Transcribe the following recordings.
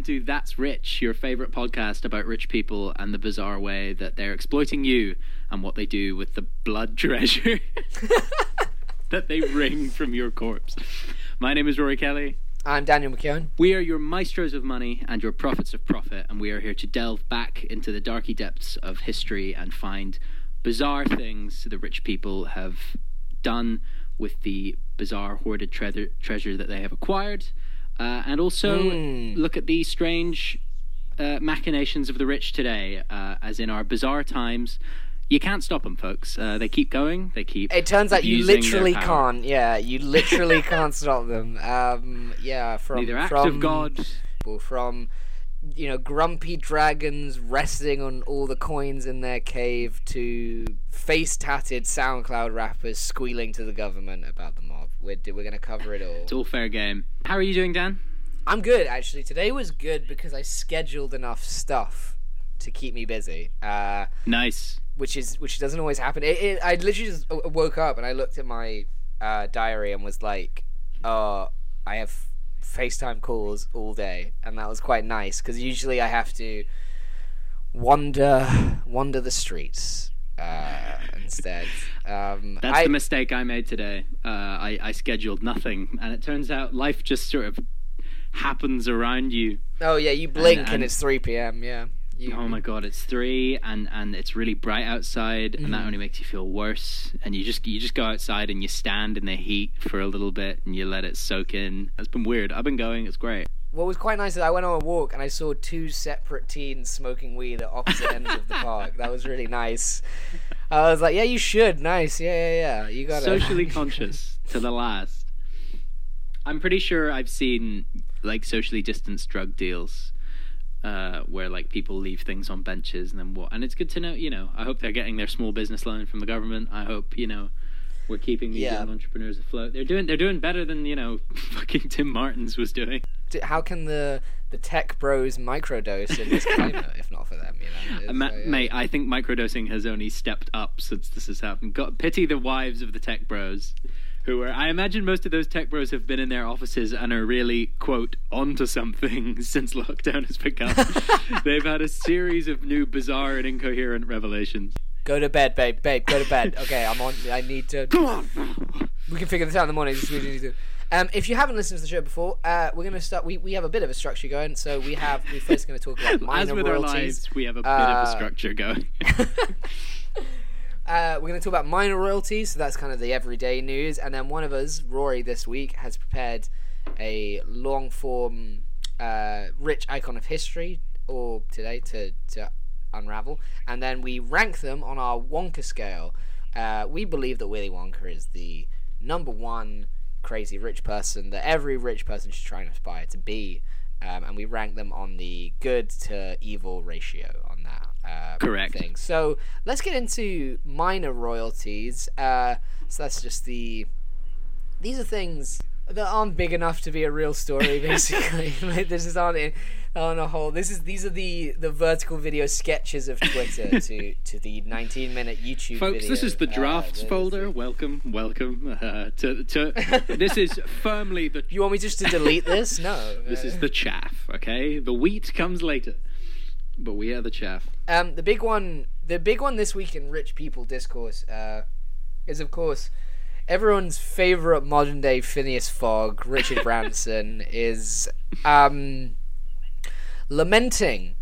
Welcome to That's Rich, your favorite podcast about rich people and the bizarre way that they're exploiting you and what they do with the blood treasure that they wring from your corpse. My name is Rory Kelly. I'm Daniel McKeown. We are your maestros of money and your prophets of profit, and we are here to delve back into the darky depths of history and find bizarre things the rich people have done with the bizarre hoarded treasure, treasure that they have acquired, uh, and also Mm. look at the strange uh, machinations of the rich today, uh, as in our bizarre times. You can't stop them, folks. Uh, they keep going. They keep. It turns out you literally can't. Yeah, you literally can't stop them. Um, yeah, from Neither act from of God. from you know grumpy dragons resting on all the coins in their cave to face tatted SoundCloud rappers squealing to the government about the mob. We're we're gonna cover it all. It's all fair game. How are you doing, Dan? I'm good actually. Today was good because I scheduled enough stuff to keep me busy. Uh, Nice. which is which doesn't always happen. It, it, I literally just woke up and I looked at my uh, diary and was like, "Oh, I have FaceTime calls all day," and that was quite nice because usually I have to wander wander the streets uh, instead. Um, That's I, the mistake I made today. Uh, I, I scheduled nothing, and it turns out life just sort of happens around you. oh yeah, you blink and, and- it's three p.m. Yeah. You, Oh my god, it's three, and, and it's really bright outside, and Mm-hmm. that only makes you feel worse. And you just you just go outside and you stand in the heat for a little bit, and you let it soak in. It's been weird. I've been going. It's great. What was quite nice is I went on a walk and I saw two separate teens smoking weed at opposite ends of the park. That was really nice. I was like, yeah, you should. Nice. Yeah, yeah, yeah. You got Socially conscious to the last. I'm pretty sure I've seen like socially distanced drug deals uh, where like people leave things on benches and then what. And it's good to know, you know. I hope they're getting their small business loan from the government. I hope you know we're keeping these Yeah. young entrepreneurs afloat. They're doing they're doing better than you know fucking Tim Martins was doing. D- How can the the tech bros microdose in this climate if not for them? You know, Uh, ma- uh, yeah. Mate, I think microdosing has only stepped up since this has happened. God, pity the wives of the tech bros, who are. I imagine most of those tech bros have been in their offices and are really quote onto something since lockdown has begun. They've had a series of new bizarre and incoherent revelations. Go to bed, babe. Babe, go to bed. Okay, I'm on. I need to. Come on. We can figure this out in the morning. What we need to do. Um, if you haven't listened to the show before, uh, we're going to start. We, we have a bit of a structure going. So we have. We're first going to talk about As minor with our royalties. lives, we have a bit of a Uh, structure going. Uh, we're going to talk about minor royalties, so that's kind of the everyday news. And then one of us, Rory, this week has prepared a long form, uh, rich icon of history, or today to, to unravel. And then we rank them on our Wonka scale. Uh, we believe that Willy Wonka is the number one crazy rich person that every rich person should try and aspire to be. Um, and we rank them on the good to evil ratio on that. Uh, Correct. Thing. So let's get into minor royalties. Uh, so that's just the. These are things that aren't big enough to be a real story, basically. like, this is on it on a whole. This is these are the the vertical video sketches of Twitter to to the 19 minute YouTube. Folks, video. this is the Uh, drafts is- folder. Welcome, welcome uh, to to. this is firmly the You want me just to delete this? No. This Uh, is the chaff, okay? The wheat comes later. But we are the chaff. Um, the big one, the big one this week in rich people discourse, uh, is of course everyone's favorite modern day Phineas Fogg, Richard Branson, is um, lamenting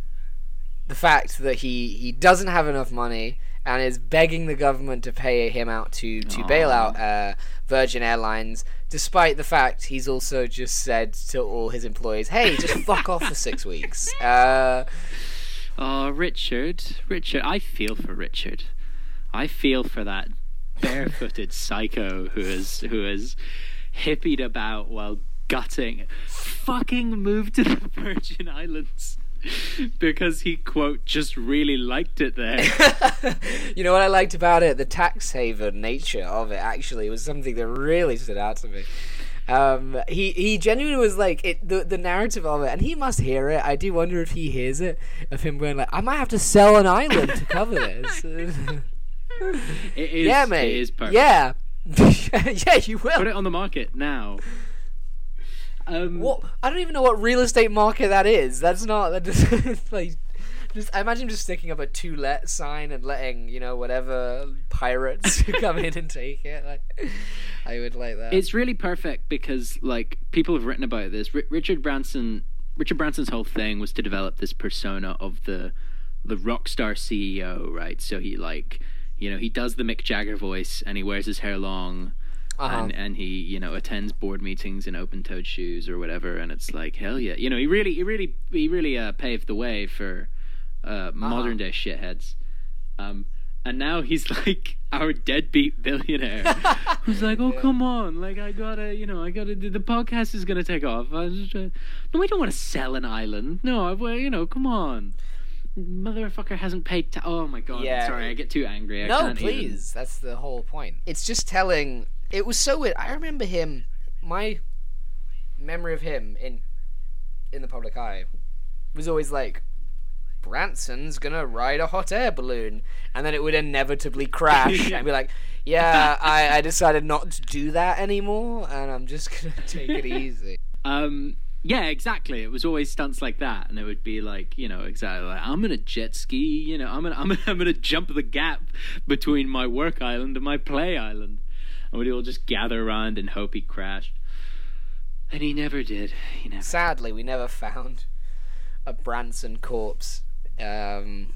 the fact that he he doesn't have enough money and is begging the government to pay him out to to bail out uh, Virgin Airlines, despite the fact he's also just said to all his employees, "Hey, just fuck off for six weeks." Uh, Oh, Richard. Richard. I feel for Richard. I feel for that barefooted psycho who is who is hippied about while gutting fucking moved to the Virgin Islands because he quote just really liked it there. you know what I liked about it? The tax haven nature of it actually was something that really stood out to me. Um, he he genuinely was like it the the narrative of it, and he must hear it. I do wonder if he hears it of him going like, "I might have to sell an island to cover this." It is, yeah, mate. It is perfect. Yeah, yeah, you will. Put it on the market now. Um, What? I don't even know what real estate market that is. That's not. That just, like, just I imagine just sticking up a two let sign and letting you know whatever pirates come in and take it. Like, I would like that. It's really perfect because like people have written about this. R- Richard Branson, Richard Branson's whole thing was to develop this persona of the the rock star CEO, right? So he like, you know, he does the Mick Jagger voice and he wears his hair long. Uh-huh. And and he you know attends board meetings in open toed shoes or whatever, and it's like hell yeah, you know he really he really he really uh, paved the way for uh, modern day shitheads. Um, and now he's like our deadbeat billionaire who's like, oh come on, like I gotta, you know, I gotta. The the podcast is gonna take off. I just, uh, no, I don't want to sell an island. No, I, well, you know, come on. Motherfucker hasn't paid. Ta- oh my god! Yeah. Sorry, I get too angry. I no, can't even- please. That's the whole point. It's just telling. It was so weird. I remember him. My memory of him in in the public eye was always like Branson's gonna ride a hot air balloon, and then it would inevitably crash, and be like, "Yeah, I, I decided not to do that anymore, and I'm just gonna take it easy." Um, yeah, exactly. It was always stunts like that, and it would be like, you know, exactly like I'm gonna jet ski. You know, I'm gonna I'm gonna, I'm gonna jump the gap between my work island and my play island, and we'd all just gather around and hope he crashed. And he never did. He never. Sadly, we never found a Branson corpse. Um,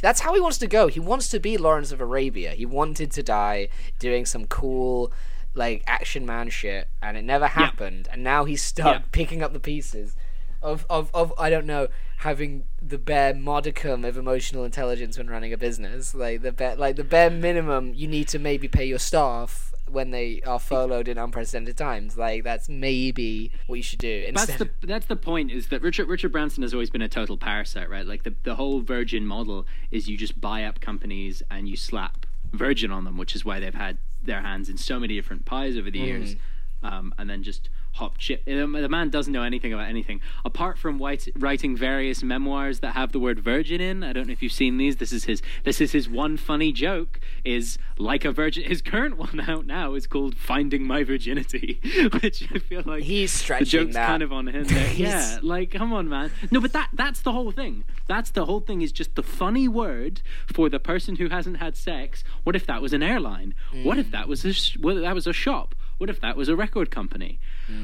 that's how he wants to go. He wants to be Lawrence of Arabia. He wanted to die doing some cool, like action man shit, and it never happened. And now he's stuck Yeah. picking up the pieces of, of of I don't know having the bare modicum of emotional intelligence when running a business. Like the bare like the bare minimum you need to maybe pay your staff when they are furloughed in unprecedented times. Like that's maybe what you should do. That's the that's the point. Is that Richard Richard Branson has always been a total parasite, right? Like the the whole Virgin model is you just buy up companies and you slap Virgin on them, which is why they've had their hands in so many different pies over the years, um, and then just hop chip. The the man doesn't know anything about anything apart from white, writing various memoirs that have the word virgin in. I don't know if you've seen these. This is his. This is his one funny joke. Is like a virgin. His current one out now is called "Finding My Virginity," which I feel like He's the stretching joke's that. kind of on him. Yeah, like come on, man. No, but that that's the whole thing. That's the whole thing. Is just the funny word for the person who hasn't had sex. What if that was an airline? What if that was a sh- what if that was a shop? What if that was a record company?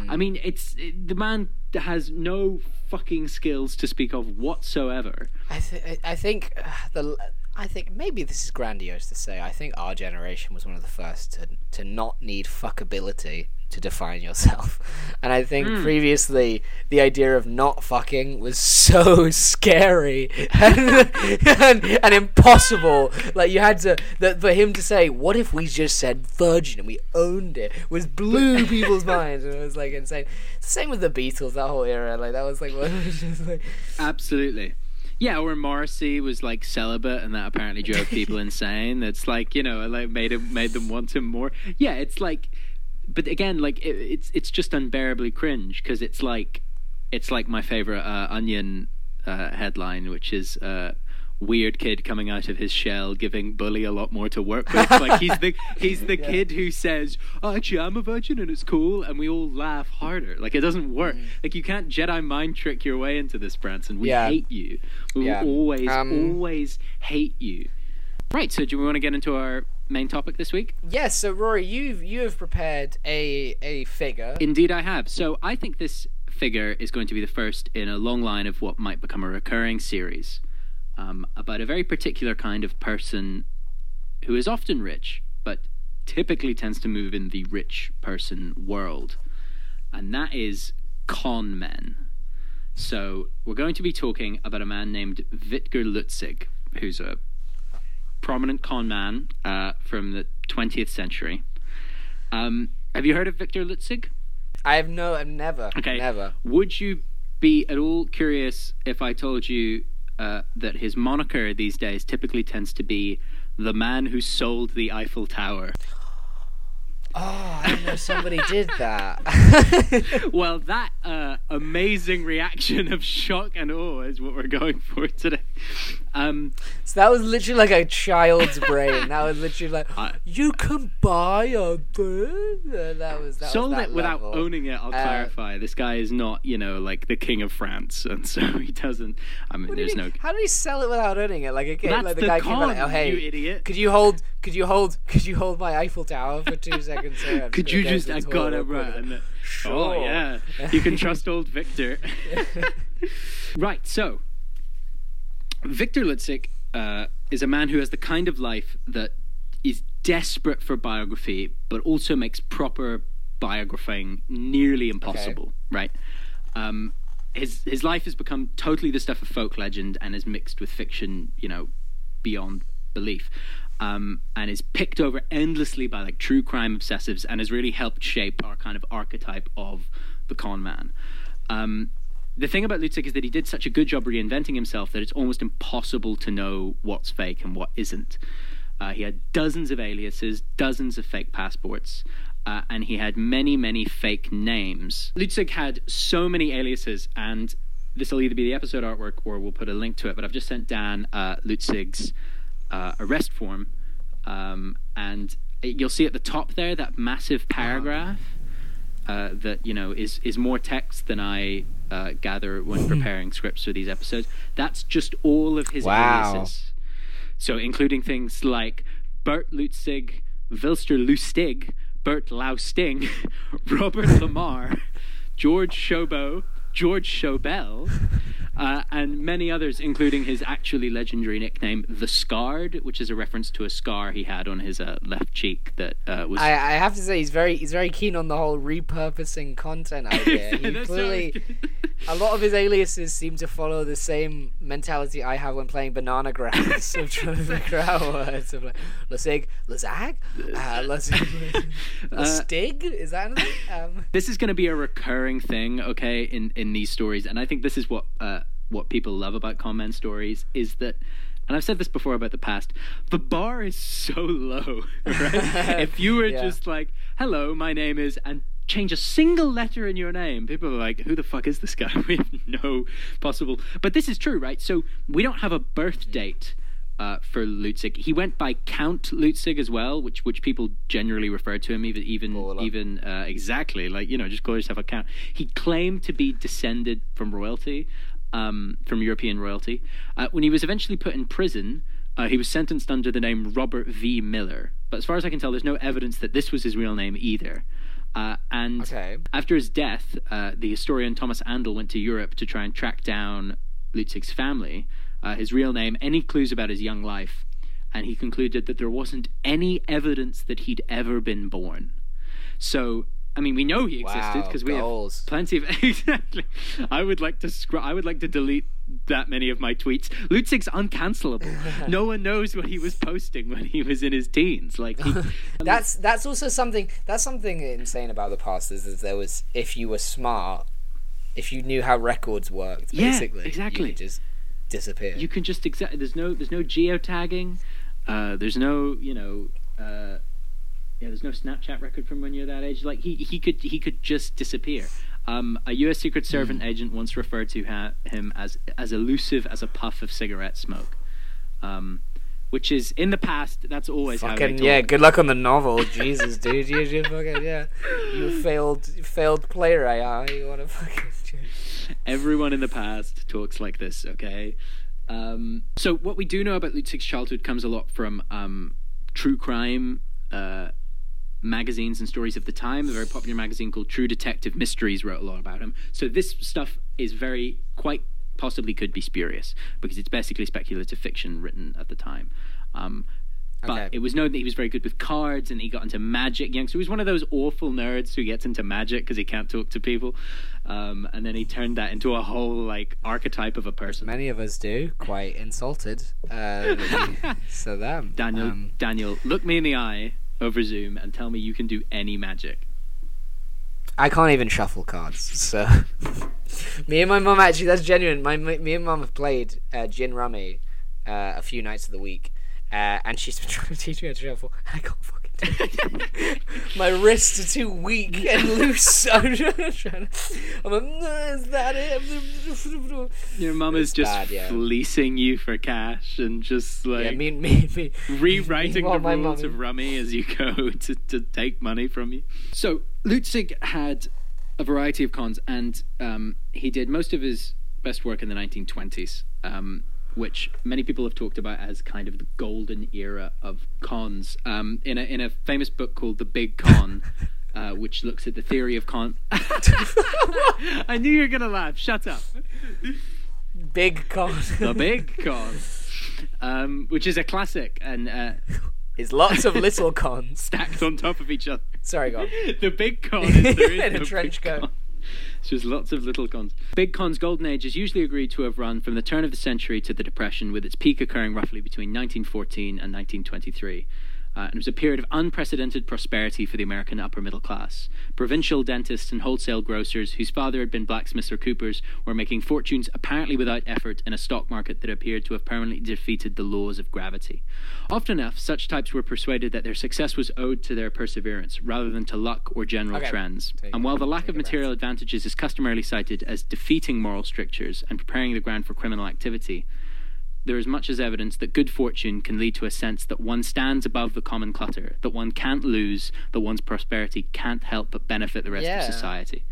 I mean, it's it, the man has no fucking skills to speak of whatsoever. I, th- I think uh, the I think maybe this is grandiose to say. I think our generation was one of the first to to not need fuckability to define yourself, and I think hmm. previously the idea of not fucking was so scary and, and, and impossible. Like you had to that for him to say, "What if we just said virgin and we owned it?" was blew people's minds, and it was like insane. Same with the Beatles, that whole era. Like that was like, what was just like Absolutely. Yeah, or Morrissey was like celibate, and that apparently drove people insane. That's like you know, like made him made them want him more. Yeah, it's like, but again, like it, it's it's just unbearably cringe because it's like, it's like my favorite uh, Onion uh, headline, which is. Uh, Weird kid coming out of his shell, giving bully a lot more to work with. Like he's the he's the kid who says, oh, "Actually, I'm a virgin and it's cool," and we all laugh harder. Like it doesn't work. Like you can't Jedi mind trick your way into this, Branson. We Yeah. hate you. We Yeah. will always, Um, always hate you. Right. So, do we want to get into our main topic this week? Yes, so Rory, you've you have prepared a a figure. Indeed, I have. So, I think this figure is going to be the first in a long line of what might become a recurring series um, about a very particular kind of person who is often rich, but typically tends to move in the rich person world, and that is con men. So, we're going to be talking about a man named Victor Lustig, who's a prominent con man uh, from the 20th century. Um, have you heard of Victor Lustig? I have no, I've never, Okay. never. Would you be at all curious if I told you uh, that his moniker these days typically tends to be the man who sold the Eiffel Tower? Oh, I didn't know somebody did that. well, that uh, amazing reaction of shock and awe is what we're going for today. Um, so that was literally like a child's brain. That was literally like, I- you can buy a bird. Uh, That was that sold was that it without level. owning it. I'll Uh, clarify. This guy is not, you know, like the king of France, and so he doesn't. I mean, do there's no. How did he sell it without owning it? Like a kid, That's like the, the guy came out like, oh hey, you idiot. could you hold? Could you hold? Could you hold my Eiffel Tower for two seconds? Here? I'm Could you just? I gotta real quick." run. Sure. Oh yeah, you can trust old Victor. right. So, Victor Lustig uh, is a man who has the kind of life that is desperate for biography, but also makes proper biographing nearly impossible. Right. Um, his his life has become totally the stuff of folk legend and is mixed with fiction. You know, beyond belief. Um, and is picked over endlessly by like true crime obsessives and has really helped shape our kind of archetype of the con man. Um, the thing about Lustig is that he did such a good job reinventing himself that it's almost impossible to know what's fake and what isn't. Uh, he had dozens of aliases, dozens of fake passports, uh, and he had many, many fake names. Lustig had so many aliases, and this will either be the episode artwork or we'll put a link to it. But I've just sent Dan uh, Lustig's uh, arrest form, um, and you'll see at the top there that massive paragraph uh, that you know is is more text than I uh, gather when preparing scripts for these episodes. That's just all of his Wow. aliases. So including things like Bert Lutzig, Vilster Lustig, Bert Lausting, Robert Lamar, George Shobo, George Shobel, uh, and many others, including his actually legendary nickname, the Scarred, which is a reference to a scar he had on his uh, left cheek that uh, was. I, I have to say he's very he's very keen on the whole repurposing content idea. He clearly a lot of his aliases seem to follow the same mentality I have when playing Bananagrams of trying to figure out words of like Lasig, Lazag, uh, Lastig. Is that anything? Um, this is going to be a recurring thing, okay, in in these stories, and I think this is what uh, what people love about comment stories is that. And I've said this before about the past. The bar is so low, right? if you were Yeah. just like, "Hello, my name is," and change a single letter in your name, people are like, "Who the fuck is this guy?" We have no possible. But this is true, right? So we don't have a birth date uh, for Lustig. He went by Count Lustig as well, which which people generally refer to him even even Baller. even uh, exactly like you know just call yourself a count. He claimed to be descended from royalty, um, from European royalty. Uh, when he was eventually put in prison, uh, he was sentenced under the name Robert V. Miller. But as far as I can tell, there's no evidence that this was his real name either. Uh, and Okay. after his death, uh, the historian Thomas Andel went to Europe to try and track down Lustig's family, uh, his real name, any clues about his young life, and he concluded that there wasn't any evidence that he'd ever been born. So, I mean, we know he existed Wow, because we have plenty of exactly. I would like to scr- I would like to delete that many of my tweets. Lustig's uncancelable. no one knows what he was posting when he was in his teens. Like he, that's that's also something that's something insane about the past is, is there was if you were smart, if you knew how records worked, Yeah, basically, exactly. you could just disappear. you can just exactly. There's no there's no geotagging. Uh, there's no you know. Uh, yeah, there's no Snapchat record from when you're that age. Like he he could he could just disappear. Um, a U.S. Secret Hmm. Service agent once referred to ha- him as as elusive as a puff of cigarette smoke, um, which is in the past. That's always Fucking yeah, good luck on the novel, Jesus, dude. You, you fucking yeah, you failed failed playwright. Huh? You want to fucking Everyone in the past talks like this, okay? Um, so, what we do know about Lustig's childhood comes a lot from um, true crime uh, magazines and stories of the time. A very popular magazine called True Detective Mysteries wrote a lot about him. So, this stuff is very, quite possibly could be spurious because it's basically speculative fiction written at the time. Um, but Okay. it was known that he was very good with cards and he got into magic young. So he was one of those awful nerds who gets into magic because he can't talk to people. Um, and then he turned that into a whole like archetype of a person. Many of us do. Quite insulted. Uh, so them. Daniel, Um, Daniel, look me in the eye over Zoom and tell me you can do any magic. I can't even shuffle cards. So me and my mum actually that's genuine. My, me and mum have played uh, gin rummy uh, a few nights of the week, uh, and she's been trying to teach me how to shuffle. And I can't My wrists are too weak and loose. I'm trying to. I'm like, "No, is that it? Your mum is just bad, yeah. fleecing you for cash and just like Yeah, me, me, me. rewriting the Meanwhile, my rules of rummy as you go to, to take money from you. So Lustig had a variety of cons, and um, he did most of his best work in the 1920s, um, which many people have talked about as kind of the golden era of cons. Um, in a in a famous book called The Big Con. Uh, which looks at the theory of con. I knew you were gonna laugh. Shut up. Big con. The Big Con, um, which is a classic and uh, Is lots of little cons. stacked on top of each other. Sorry, go on. the big con is there is In a no trench coat. con. It's just lots of little cons. Big Con's golden age is usually agreed to have run from the turn of the century to the Depression, with its peak occurring roughly between 1914 and 1923. Uh, and it was a period of unprecedented prosperity for the American upper middle class. Provincial dentists and wholesale grocers, whose father had been blacksmiths or coopers, were making fortunes apparently without effort in a stock market that appeared to have permanently defeated the laws of gravity. Often enough, such types were persuaded that their success was owed to their perseverance rather than to luck or general Okay. trends. Take And while the lack of material advantages is customarily cited as defeating moral strictures and preparing the ground for criminal activity, there is much as evidence that good fortune can lead to a sense that one stands above the common clutter, that one can't lose, that one's prosperity can't help but benefit the rest Yeah. of society.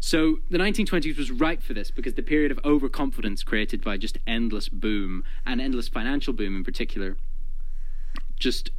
So the 1920s was ripe for this because the period of overconfidence created by just endless boom and endless financial boom in particular just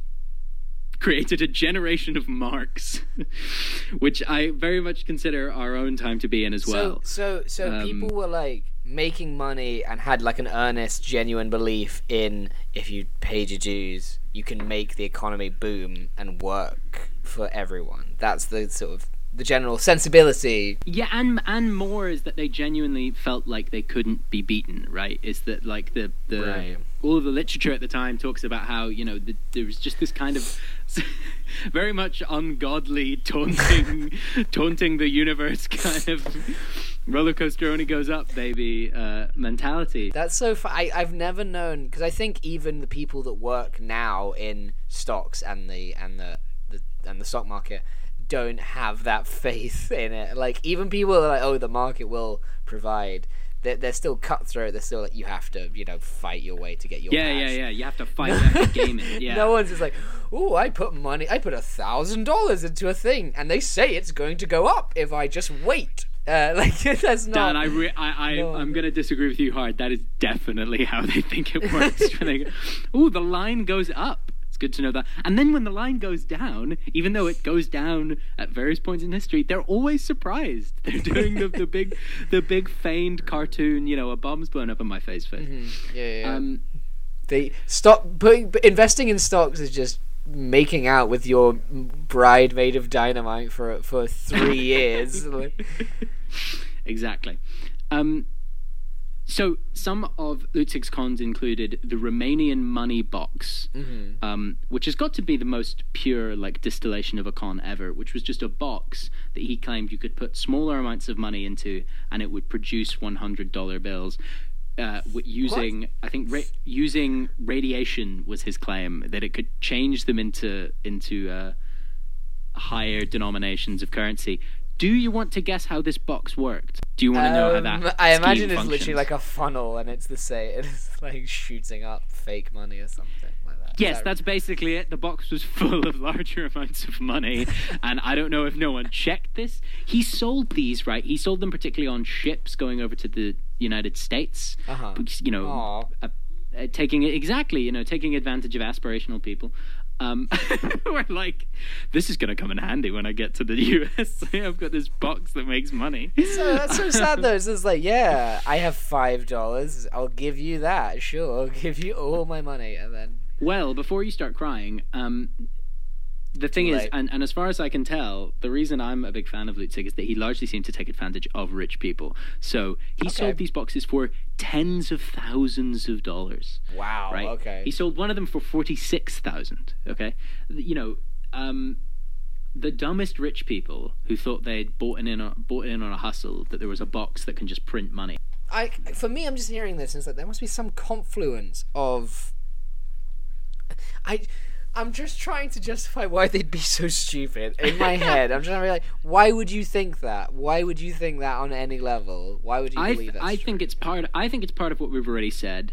created a generation of marks, which I very much consider our own time to be in as well. So, so, so Um, people were like making money and had like an earnest, genuine belief in if you paid your dues, you can make the economy boom and work for everyone. That's the sort of the general sensibility. Yeah, and and more is that they genuinely felt like they couldn't be beaten. Right? Is that like the the Right. all of the literature at the time talks about how you know the, there was just this kind of very much ungodly taunting taunting the universe kind of roller coaster only goes up baby uh, mentality. That's so. Fu- I I've never known because I think even the people that work now in stocks and the and the, the and the stock market don't have that faith in it. Like even people are like, oh, the market will provide. They're, they're still cutthroat. They're still like, you have to, you know, fight your way to get your. Yeah, cash. yeah, yeah. You have to fight. You have to game it. Yeah. No one's just like, oh, I put money, I put a thousand dollars into a thing, and they say it's going to go up if I just wait. Uh, like that's not. Dan, I, re- I, I, No. I'm going to disagree with you hard. That is definitely how they think it works. When they go, Ooh, the line goes up. It's good to know that. And then when the line goes down, even though it goes down at various points in history, they're always surprised. They're doing the, the big, the big feigned cartoon. You know, a bomb's blown up in my face. Face. yeah, yeah, yeah. Um, they stop putting investing in stocks is just making out with your bride made of dynamite for for three years. Exactly. Um, so some of Lustig's cons included the Romanian money box, um, which has got to be the most pure like distillation of a con ever. Which was just a box that he claimed you could put smaller amounts of money into, and it would produce one hundred dollar bills. Uh, using, I think, ra- using radiation was his claim that it could change them into into uh, higher denominations of currency. Do you want to guess how this box worked? Do you want to know how Um, that? I imagine it's functions? literally like a funnel, and it's the same. It's like shooting up fake money or something like that. Yes, that- that's basically it. The box was full of larger amounts of money, and I don't know if no one checked this. He sold these, right? He sold them particularly on ships going over to the United States. Uh-huh. You know, uh, uh, taking exactly, you know, taking advantage of aspirational people. Um, we're like, this is going to come in handy when I get to the US. I've got this box that makes money. So that's so sad though. It's just like, yeah, I have five dollars. I'll give you that. Sure, I'll give you all my money, and then Well, before you start crying, um, the thing is, and, and as far as I can tell, the reason I'm a big fan of Lustig is that he largely seemed to take advantage of rich people. So he Okay. sold these boxes for tens of thousands of dollars. wow. Right? Okay. He sold one of them for forty six thousand. Okay, you know, um, the dumbest rich people who thought they'd bought in on bought in on a hustle that there was a box that can just print money. I for me, I'm just hearing this, and it's like there must be some confluence of. I I'm just trying to justify why they'd be so stupid in my head. I'm trying to be like, why would you think that? Why would you think that on any level? Why would you I believe th- that? I think it's part. I think it's part of what we've already said,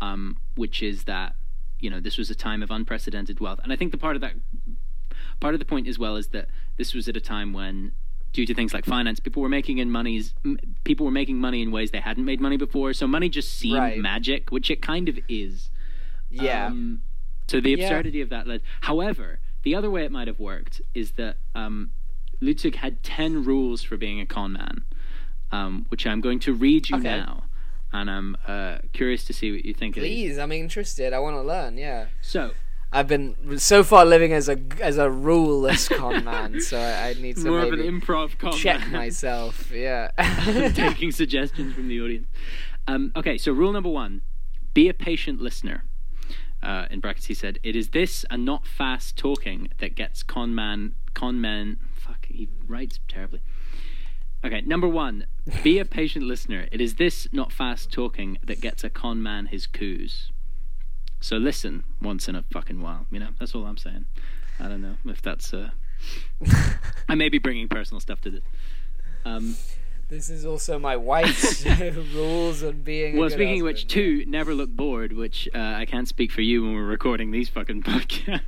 um, which is that you know this was a time of unprecedented wealth, and I think the part of that part of the point as well is that this was at a time when, due to things like finance, people were making in monies. m- People were making money in ways they hadn't made money before, so money just seemed Right. magic, which it kind of is. yeah. Um, so the Yeah. absurdity of that led. However, the other way it might have worked is that um, Lustig had ten rules for being a con man, um, which I'm going to read you Okay. now, and I'm uh, curious to see what you think. of. Please, I'm interested. I want to learn. Yeah. So I've been so far living as a as a ruleless con man, so I, I need to more of an improv con check man. myself. Yeah. taking suggestions from the audience. Um, okay, so rule number one: be a patient listener. Uh, in brackets, he said, "It is this and not fast talking that gets con man, con men." Fuck, he writes terribly. Okay, number one: be a patient listener. It is this, not fast talking, that gets a con man his coups. So listen once in a fucking while. You know, that's all I'm saying. I don't know if that's. Uh... I may be bringing personal stuff to this. Um, This is also my wife's rules on being. a Well, speaking of which, two, never look bored, which uh, I can't speak for you when we're recording these fucking podcasts.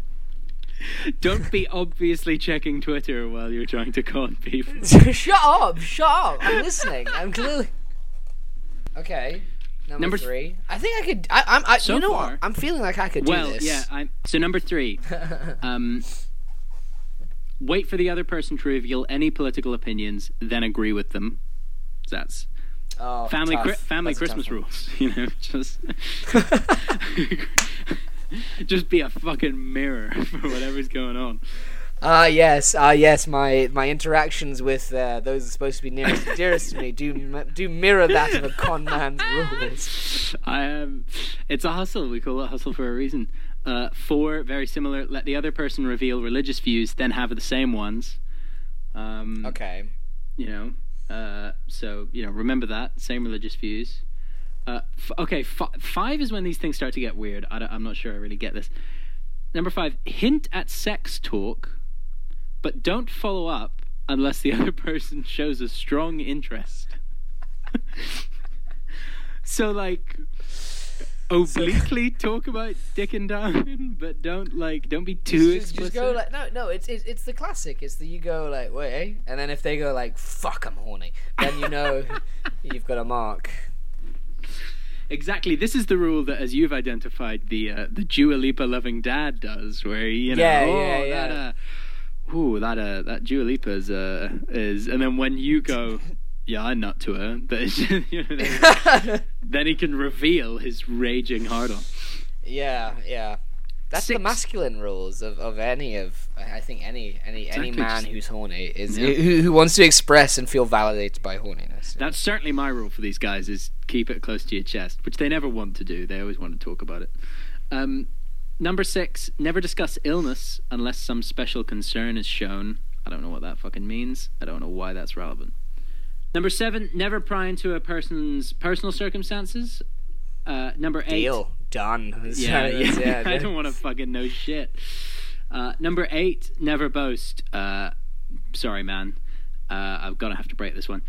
Don't be obviously checking Twitter while you're trying to con people. shut up! Shut up! I'm listening. I'm clearly. Okay. Number, Number th- three. I think I could. I, I'm. I, So you know far- what? I'm feeling like I could Well, do this. yeah. I'm, so number three, um, wait for the other person to reveal any political opinions, then agree with them. That's Oh, family cri- family That's Christmas rules. You know, just just be a fucking mirror for whatever's going on. Ah yes, ah yes. My my interactions with uh, those are supposed to be nearest and dearest to me do do mirror that of a con man's rules. I um, it's a hustle. We call it hustle for a reason. Uh, four, very similar. Let the other person reveal religious views, then have the same ones. Um, Okay. You know, uh, so you know, remember that same religious views. Uh, f- okay, f- five is when these things start to get weird. I am not sure I really get this. Number five, hint at sex talk, but don't follow up unless the other person shows a strong interest. so, like, obliquely talk about dick and down, but don't like, don't be too Just, explicit. just go like no, no. It's, it's it's the classic. It's the you go like wait, and then if they go like fuck, I'm horny, then you know you've got a mark. Exactly. This is the rule that, as you've identified, the uh, the Dua Lipa loving dad does, where you know, Yeah, oh, yeah, that, yeah. uh, ooh, that uh, that Dua is uh, is, and then when you go, yeah, I'm not to her, but you know, then, he can reveal his raging hard on. yeah, yeah. That's the masculine rules of, of any of I think any any any man who's horny is Yeah. who, who wants to express and feel validated by horniness. That's certainly my rule for these guys: is keep it close to your chest, which they never want to do. They always want to talk about it. Um, number six: never discuss illness unless some special concern is shown. I don't know what that fucking means. I don't know why that's relevant. Number seven: never pry into a person's personal circumstances. Uh, number eight: Deal done. yeah, So, yeah. I don't want to fucking know shit. Uh, number eight, never boast. Uh, sorry, man. Uh, I'm gonna have to break this one.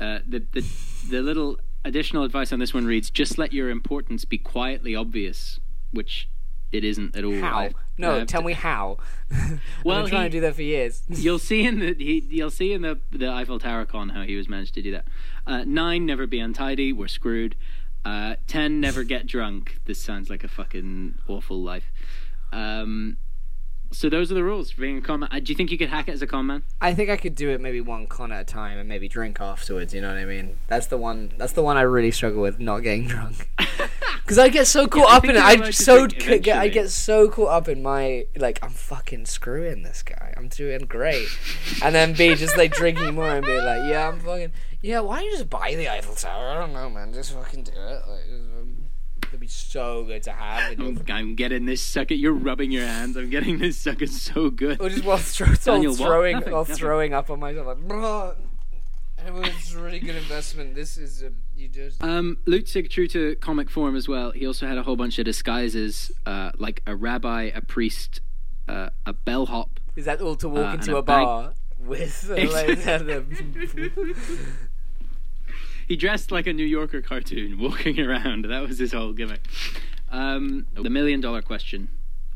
Uh, the the the little additional advice on this one reads: just let your importance be quietly obvious, which it isn't at all. How? I- No, I have tell to- me how. Well, I've been trying he- to do that for years. You'll see in the he, you'll see in the the Eiffel Tower con how he was managed to do that. Uh, nine, never be untidy. We're screwed. Uh, ten, never get drunk. This sounds like a fucking awful life. Um, so those are the rules for being a con man. Uh, do you think you could hack it as a con man? I think I could do it maybe one con at a time and maybe drink afterwards. You know what I mean? That's the one. That's the one I really struggle with not getting drunk. Because I get so caught I up in it. I so c- get, I get so caught up in my like I'm fucking screwing this guy. I'm doing great, and then B just like drinking more and be like, yeah, I'm fucking yeah. Why don't you just buy the Eiffel Tower? I don't know, man. Just fucking do it. Like, um, it'd be so good to have. I'm, I'm getting this sucker. You're rubbing your hands. I'm getting this sucker so good. Or just while, throw, Daniel, throwing while throwing up on myself like. "Bruh." Well, was a really good investment. This is a, you just. Um, Lustig, true to comic form as well, he also had a whole bunch of disguises, uh, like a rabbi, a priest, uh, a bellhop. Is that all to walk Uh, into a a bar with? Uh, like, the, He dressed like a New Yorker cartoon, walking around. That was his whole gimmick. Um, the million dollar question,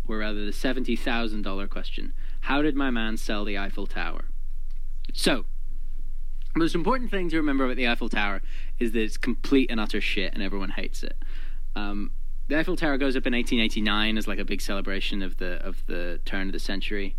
or rather the seventy thousand dollar question: How did my man sell the Eiffel Tower? So, the most important thing to remember about the Eiffel Tower is that it's complete and utter shit, and everyone hates it. Um, the Eiffel Tower goes up in 1889 as like a big celebration of the of the turn of the century,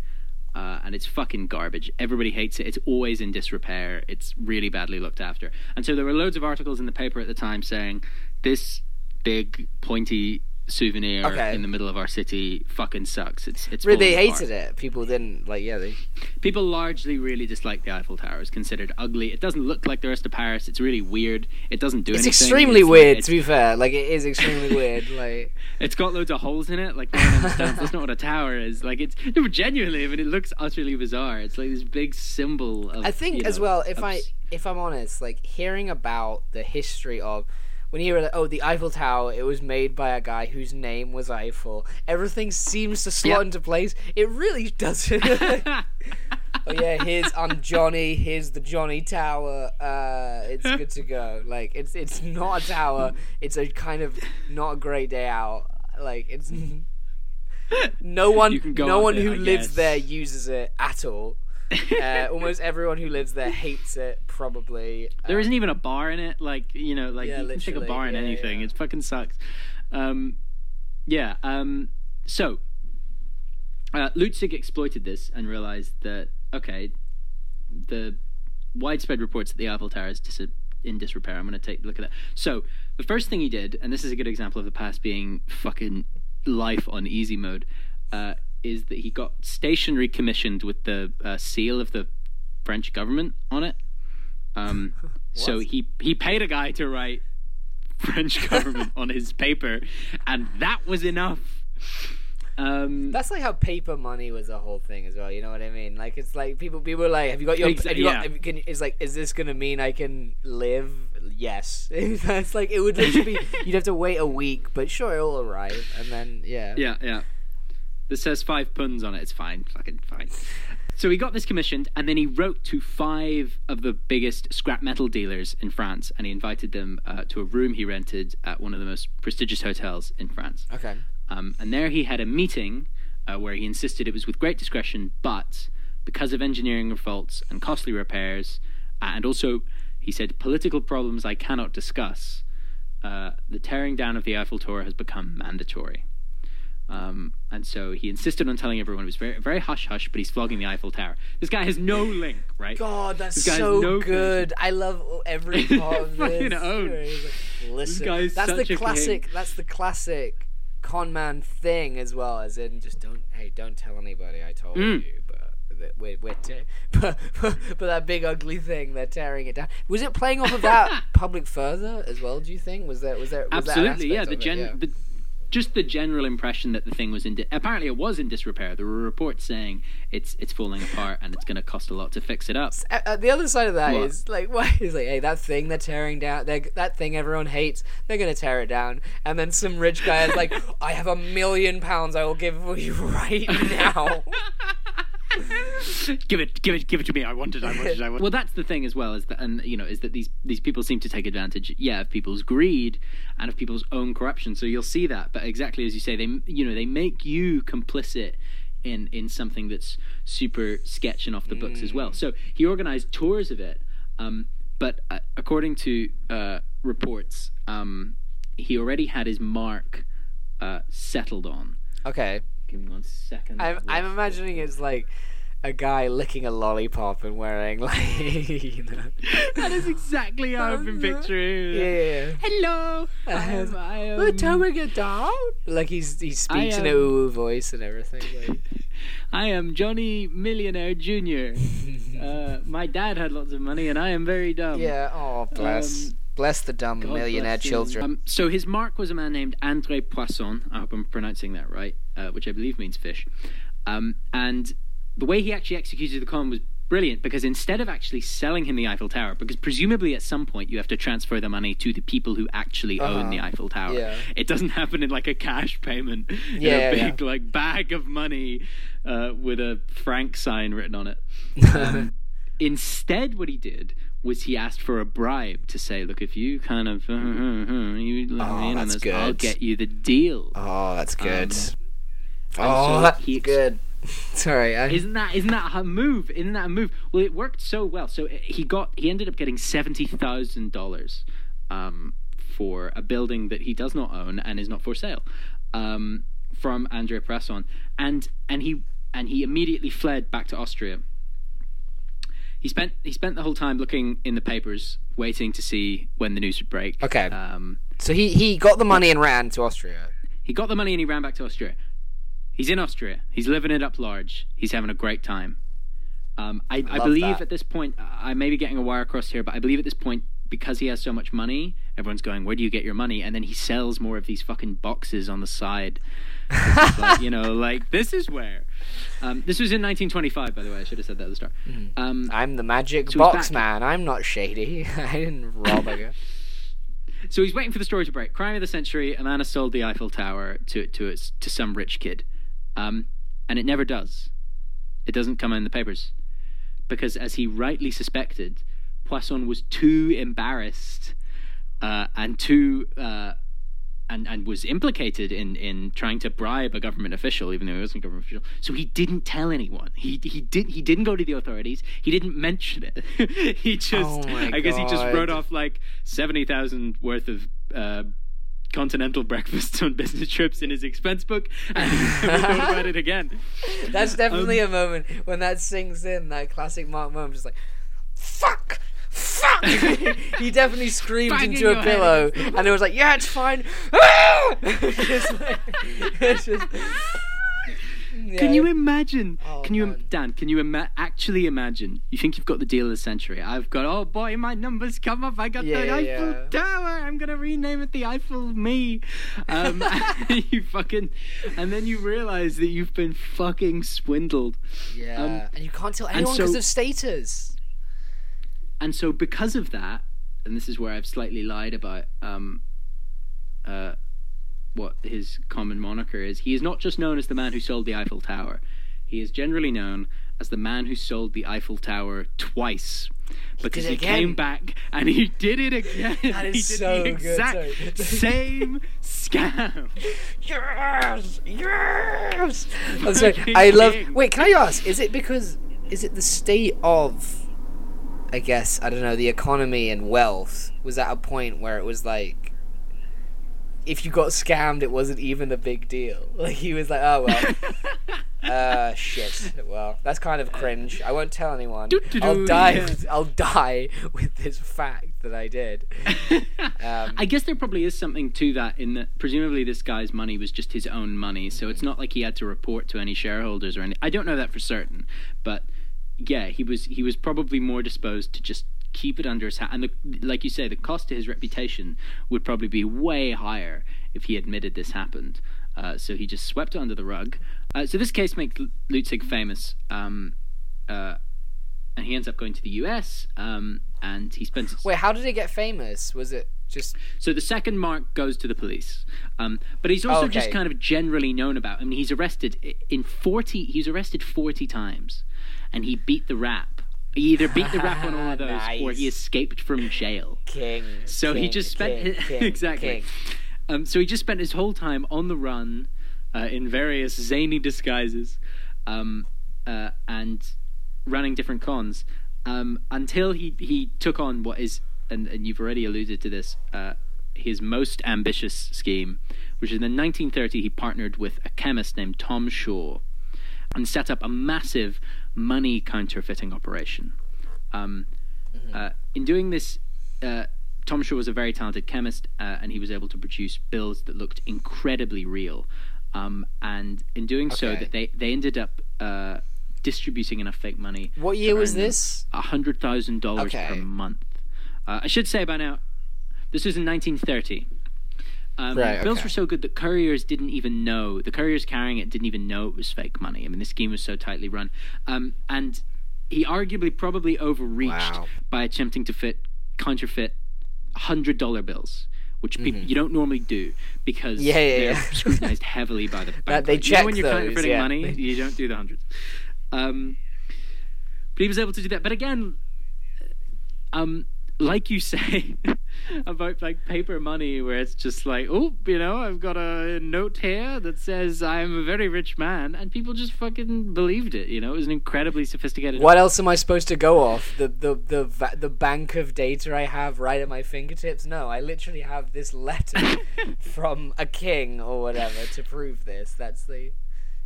uh, and it's fucking garbage. Everybody hates it. It's always in disrepair. It's really badly looked after. And so there were loads of articles in the paper at the time saying this big pointy souvenir Okay. in the middle of our city fucking sucks. It's it's really, they apart. hated it. People didn't like. Yeah, they. People largely really dislike the Eiffel Tower. It's considered ugly. It doesn't look like the rest of Paris. It's really weird. It doesn't do It's anything. extremely It's like- weird. it's- to be fair, like it is extremely weird. Like It's got loads of holes in it. Like no one understands. That's not what a tower is. Like it's no, but genuinely. I mean, it looks utterly bizarre. It's like this big symbol of. I think you as well, if of I if I'm honest, like hearing about the history of when you hear that, oh, the Eiffel Tower, it was made by a guy whose name was Eiffel. Everything seems to slot Yep. into place. It really doesn't. oh yeah, here's I'm Johnny. Here's the Johnny Tower. Uh, it's good to go. Like it's it's not a tower. It's a kind of not a great day out. Like it's no one You can go no up one who lives there uses it at all. Uh, almost everyone who lives there hates it. Probably. There Uh, isn't even a bar in it. Like you know, like Yeah, you can take a bar in yeah, anything. yeah. It fucking sucks. Um, yeah. Um, so uh, Lustig exploited this and realized that okay, the widespread reports that the Eiffel Tower is dis- in disrepair. I'm going to take a look at that. So the first thing he did, and this is a good example of the past being fucking life on easy mode, uh, is that he got stationery commissioned with the uh, seal of the French government on it. Um, so he he paid a guy to write French government on his paper, and that was enough. Um, That's like how paper money was a whole thing as well. You know what I mean? Like it's like people people are like, have you got your? Exa- have you got, yeah. can, it's like, is this gonna mean I can live? Yes. it's like it would literally be. You'd have to wait a week, but sure, it'll arrive, and then yeah. Yeah, yeah. This says five puns on it. It's fine. Fucking fine. So he got this commissioned, and then he wrote to five of the biggest scrap metal dealers in France, and he invited them uh, to a room he rented at one of the most prestigious hotels in France. Okay. Um, and there he had a meeting uh, where he insisted it was with great discretion, but because of engineering faults and costly repairs, uh, and also he said political problems I cannot discuss, uh, the tearing down of the Eiffel Tower has become mandatory. Um, and so he insisted on telling everyone it was very, very hush hush, but he's flogging the Eiffel Tower. This guy has no link, right? God, that's so no good. I love every part of this. own. Like, Listen, that's the classic. That's the classic con man thing as well. As in, just don't. Hey, don't tell anybody I told Mm. you. But that we're, we're te- but, but but that big ugly thing, they're tearing it down. Was it playing off of that public further as well? Do you think was that was there was Absolutely, that yeah. The gen, it? the, just the general impression that the thing was in. Di- apparently, it was in disrepair. There were reports saying it's it's falling apart and it's going to cost a lot to fix it up. Uh, uh, the other side of that is What? like, why is like, hey, that thing they're tearing down, they're, that thing everyone hates, they're gonna tear it down, and then some rich guy is like, I have a million pounds, I will give you right now. Give it, give it, give it to me. I want it. I want it. I want. It. Well, that's the thing as well, is that and you know is that these these people seem to take advantage, yeah, of people's greed and of people's own corruption. So you'll see that, but exactly as you say, they you know they make you complicit in in something that's super sketch and off the books as well. So he organized tours of it, um, but uh, according to uh, reports, um, he already had his mark uh, settled on. okay, Give me one second. I'm I'm imagining it's like a guy licking a lollipop and wearing like, you know, that is exactly how I've been picturing. yeah. Hello. I Um, am, I am, We're towing it down. Like he's he speaks in a am- ooh voice and everything. Like, I am Johnny Millionaire Junior. uh, my dad had lots of money, and I am very dumb. yeah. Oh, bless. Um, bless the dumb God millionaire children. Um, so his mark was a man named André Poisson. I hope I'm pronouncing that right, uh, which I believe means fish. Um, and the way he actually executed the con was brilliant because instead of actually selling him the Eiffel Tower, because presumably at some point you have to transfer the money to the people who actually own Uh-huh. the Eiffel Tower. Yeah. It doesn't happen in like a cash payment, in Yeah, a yeah, big like bag of money uh, with a franc sign written on it. Um, instead, what he did was he asked for a bribe to say, "Look, if you kind of uh, uh, uh, you let Oh, me in on this, I'll get you the deal." Oh, that's good. Um, oh, so that's he good. Sorry, I, Isn't that isn't that a move? Isn't that a move? Well, it worked so well. So he got he ended up getting seventy thousand dollars um, for a building that he does not own and is not for sale um, from Andrea Presson, and and he and he immediately fled back to Austria. He spent he spent the whole time looking in the papers, waiting to see when the news would break. Okay. Um, so he he got the money and ran to Austria. he got the money and he ran back to Austria. He's in Austria. He's living it up large. He's having a great time. Um, I, I love believe that. at this point, I may be getting a wire across here, but I believe at this point, because he has so much money, everyone's going, "Where do you get your money?" And then he sells more of these fucking boxes on the side. Like, you know, like this is where. Um, this was in 1925, by the way. I should have said that at the start. Mm-hmm. Um, I'm the magic So box man. I'm not shady. I didn't rob a guy. So he's waiting for the story to break. Crime of the century: a man has sold the Eiffel Tower to to its, to some rich kid, um, and it never does. It doesn't come in the papers because, as he rightly suspected, Poisson was too embarrassed uh, and too uh, and and was implicated in in trying to bribe a government official, even though he wasn't a government official. So he didn't tell anyone. He he did he didn't go to the authorities. He didn't mention it. he just Oh my I guess he just wrote off like seventy thousand worth of. Uh, Continental breakfasts on business trips in his expense book, and he never thought about it again. That's definitely Um, a moment when that sinks in. That classic Mark moment, just like, fuck, fuck. he definitely screamed Banging into your a pillow, against and it was like, yeah, it's fine. Just like- it's just- Can you imagine? Oh, can you, man. Dan? Can you ima- actually imagine? You think you've got the deal of the century? I've got. Oh boy, my numbers come up. I got Yeah, the yeah, Eiffel yeah. Tower. I'm gonna rename it the Eiffel Me. Um, and you fucking, and then you realize that you've been fucking swindled. Yeah, Um, and you can't tell anyone because so- of status. And so, because of that, and this is where I've slightly lied about um, uh, what his common moniker is. He is not just known as the man who sold the Eiffel Tower. He is generally known as the man who sold the Eiffel Tower twice. Because did he came back and he did it again. That is he did so the exact sorry. same scam. Yes, yes. I'm sorry. I love. Wait, can I ask? Is it because? Is it the state of? I guess I don't know the economy and wealth was at a point where it was like, if you got scammed, it wasn't even a big deal. Like he was like, oh well, uh, shit. Well, that's kind of cringe. I won't tell anyone. I'll die. With, I'll die with this fact that I did. Um, I guess there probably is something to that in that presumably this guy's money was just his own money, so it's not like he had to report to any shareholders or any. I don't know that for certain, but yeah, he was he was probably more disposed to just keep it under his hat. And the, like you say, the cost to his reputation would probably be way higher if he admitted this happened. Uh, so he just swept it under the rug. Uh, so this case makes Lustig famous. Um, uh, and he ends up going to the U.S. Um, and he spends Wait, how did he get famous? Was it just? so the second mark goes to the police, um, but he's also just Okay. kind of generally known about. I mean, he's arrested in forty. He's arrested forty times, and he beat the rap. He either beat the rap on all of those, or he escaped from jail. King. So he just spent king, his, king, exactly. king. Um, so he just spent his whole time on the run, uh, in various zany disguises, um, uh, and running different cons, um, until he he took on what is, and, and you've already alluded to this, uh, his most ambitious scheme, which is in 1930 he partnered with a chemist named Tom Shaw, and set up a massive money counterfeiting operation. Um, uh, in doing this, uh, Tom Shaw was a very talented chemist, uh, and he was able to produce bills that looked incredibly real. Um, and in doing so, that they they ended up uh, distributing enough fake money. What year was this? A hundred thousand dollars per month. Uh, I should say by now, this was in 1930. Um, Right, Bills okay. were so good that couriers didn't even know. The couriers carrying it didn't even know it was fake money. I mean, the scheme was so tightly run. Um, and he arguably probably overreached Wow. by attempting to fit counterfeit hundred dollar bills, which peop you don't normally do because Mm-hmm. Yeah, yeah, they're yeah. scrutinized heavily by the bank. they you know check when you're those, counterfeiting money, you don't do the hundreds. Um, but he was able to do that. But again, um, like you say about like paper money, where it's just like, oh, you know, I've got a note here that says I'm a very rich man, and people just fucking believed it. You know, it was an incredibly sophisticated. What else am I supposed to go off? The the the the bank of data I have right at my fingertips? No, I literally have this letter from a king or whatever to prove this. That's the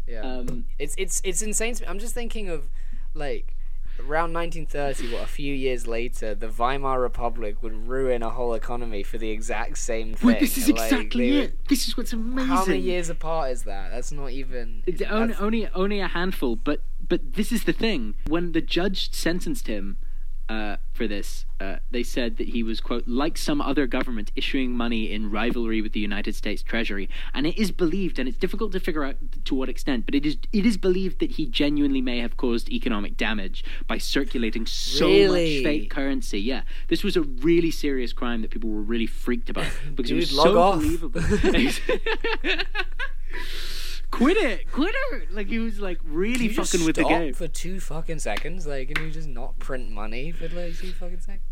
yeah. Um, it's it's it's insane to me. I'm just thinking of like around 1930, what a few years later, the Weimar Republic would ruin a whole economy for the exact same thing. well, this is Like, exactly it. would- This is what's amazing. How many years apart is that? That's not even. It's only, only only a handful, but but this is the thing. When the judge sentenced him uh, for this, uh, they said that he was quote like some other government issuing money in rivalry with the United States Treasury, and it is believed, and it's difficult to figure out to what extent, but it is it is believed that he genuinely may have caused economic damage by circulating so Really? much fake currency. Yeah, this was a really serious crime that people were really freaked about because it was so off. believable. quit it, quit it! Like he was like really Can you just fucking with the game. for two fucking seconds? Like, can you just not print money for like two fucking seconds?